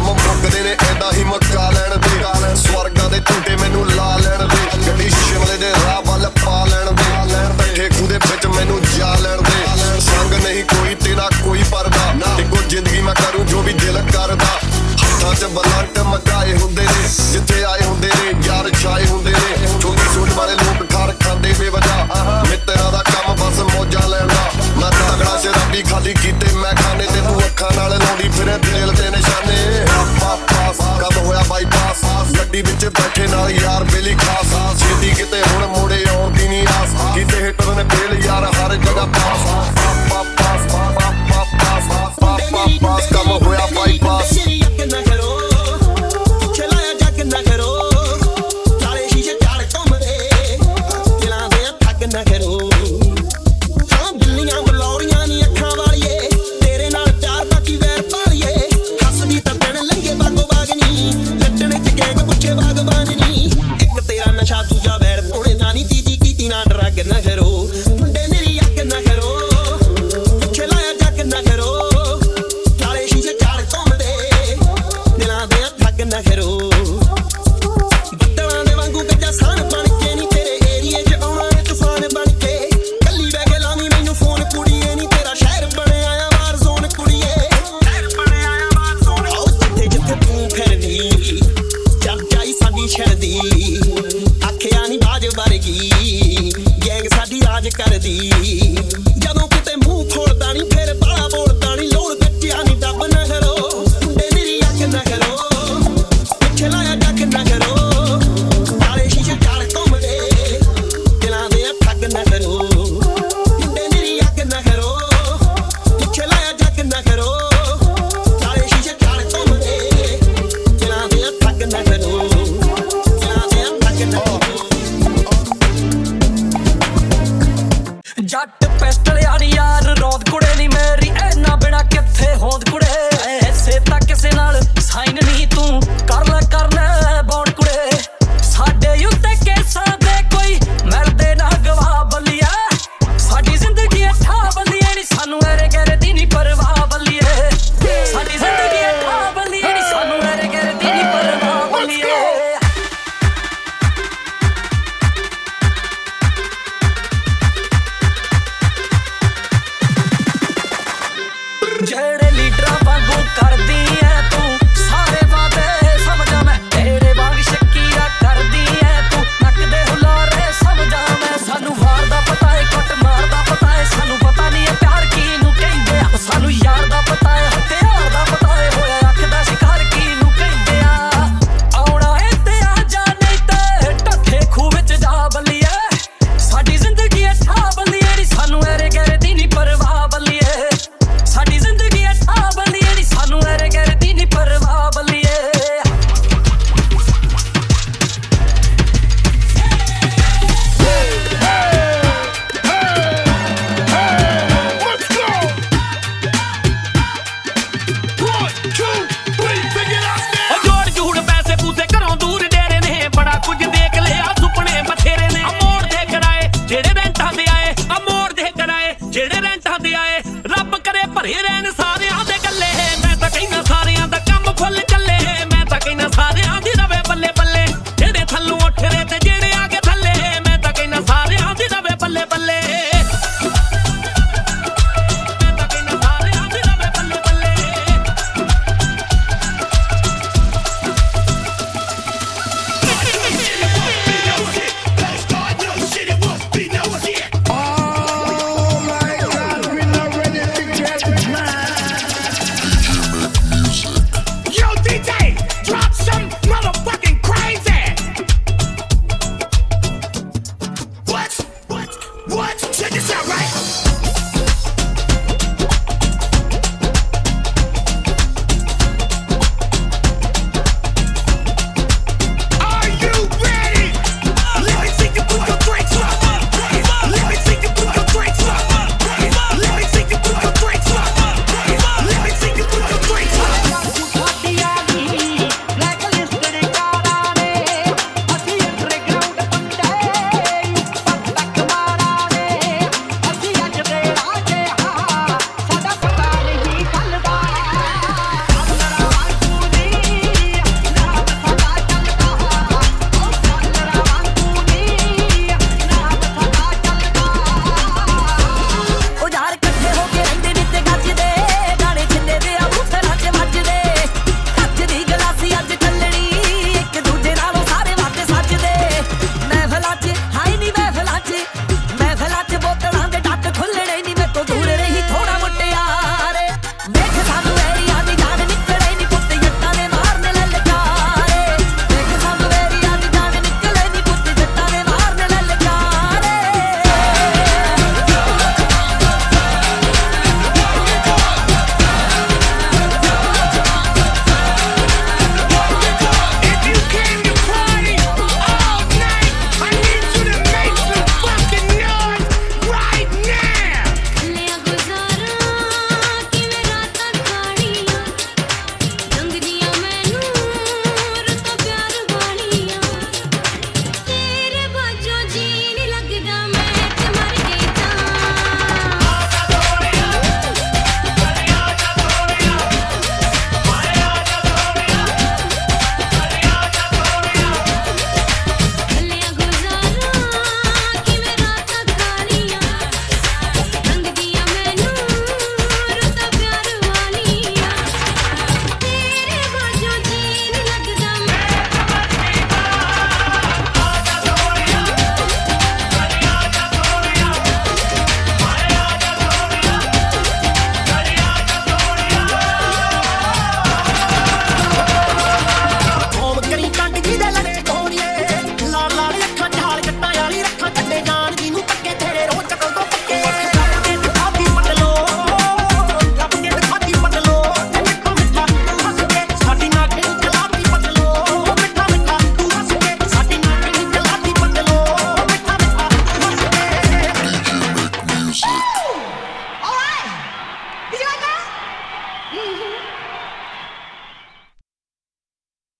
ਕੰਮ ਮੁੱਕਦੇ ਨੇ ਐਡਾ ਹੀ ਮੱਕਾ ਲੈਣ ਦੇ। ਸਵਰਗਾਂ ਦੇ ਝੂਟੇ ਮੈਨੂੰ ਲਾ ਲੈਣ ਦੇ। ਗੱਡੀ ਸ਼ਿਮਲੇ ਦੇ ਰਾਹ ਵੱਲ ਪਾ ਲੈਣ ਦੇ। ਬੈਠੇ ਖੂਹ ਦੇ ਵਿੱਚ ਮੈਨੂੰ ਜਾ ਲੈਣ ਦੇ। ਸੰਗ ਨਹੀਂ ਕੋਈ ਤੇਰਾ ਕੋਈ ਪਰਦਾ। ਇੱਕੋ ਜ਼ਿੰਦਗੀ ਮੈਂ ਕਰੂੰ ਜੋ ਵੀ ਦਿਲ ਕਰਦਾ। ਹੱਥਾਂ 'ਚ ਬਲੰਟ ਮਗਾਏ ਹੁੰਦੇ ਨੇ। ਜਿੱਥੇ ਆਏ ਹੁੰਦੇ ਨੇ, ਯਾਰ ਛਾਏ ਹੁੰਦੇ ਨੇ। ਛੋਟੀ ਸੂਟ ਵਾਲੇ ਲੋਕ ਖਾਰ ਖਾਂਦੇ ਬੇਵਜ੍ਹਾ ਮਿੱਤਰਾਂ ਦਾ ਕੰਮ ਬਸ ਮੌਜਾਂ ਲੈਣ ਦਾ। ਮੈਂ ਤਗੜਾ ਸ਼ਰਾਬੀ ਖਾਲੀ ਕੀਤੇ ਮੈਂ ਖਾਨੇ ਤੇ ਤੂੰ ਅੱਖਾਂ ਨਾਲ ਲਾਉਂਦੀ, ਫਿਰੇ ਦਿਲ ਤੇ ਨਿਸ਼ਾਨੇ ਗੱਡੀ ਵਿੱਚ ਬੈਠੇ ਨਾਲ ਯਾਰ ਬੇਲੀ ਖਾਸ ਛੇਤੀ ਕਿਤੇ ਹੁਣ ਮੋੜੇ ਆਉਣ ਦੀ ਨਹੀਂ ਆਸ ਕਿਤੇ ਹਿੱਟਰ ਨੇ ਫੇਲ ਯਾਰ ਹਰ ਜਗ੍ਹਾ ਪਾਸ ਪਾ ਪਾ ਪਾਸ ਜੱਟ ਪਿਸਟਲ ਯਾਰ ਯਾਰ ਰੋਂਦ ਕੁੜੇ ਨਹੀਂ ਮੇਰੀ, ਐਨਾ ਬਿਨਾ ਕਿੱਥੇ ਹੋਂਦ ਕੁੜੇ। ਐਸੇ ਤਾਂ ਕਿਸੇ ਨਾਲ ਸਾਈਨ ਨਹੀਂ ਤੂੰ, ਕਰ ਲੈ ਕਰ ਲੈ।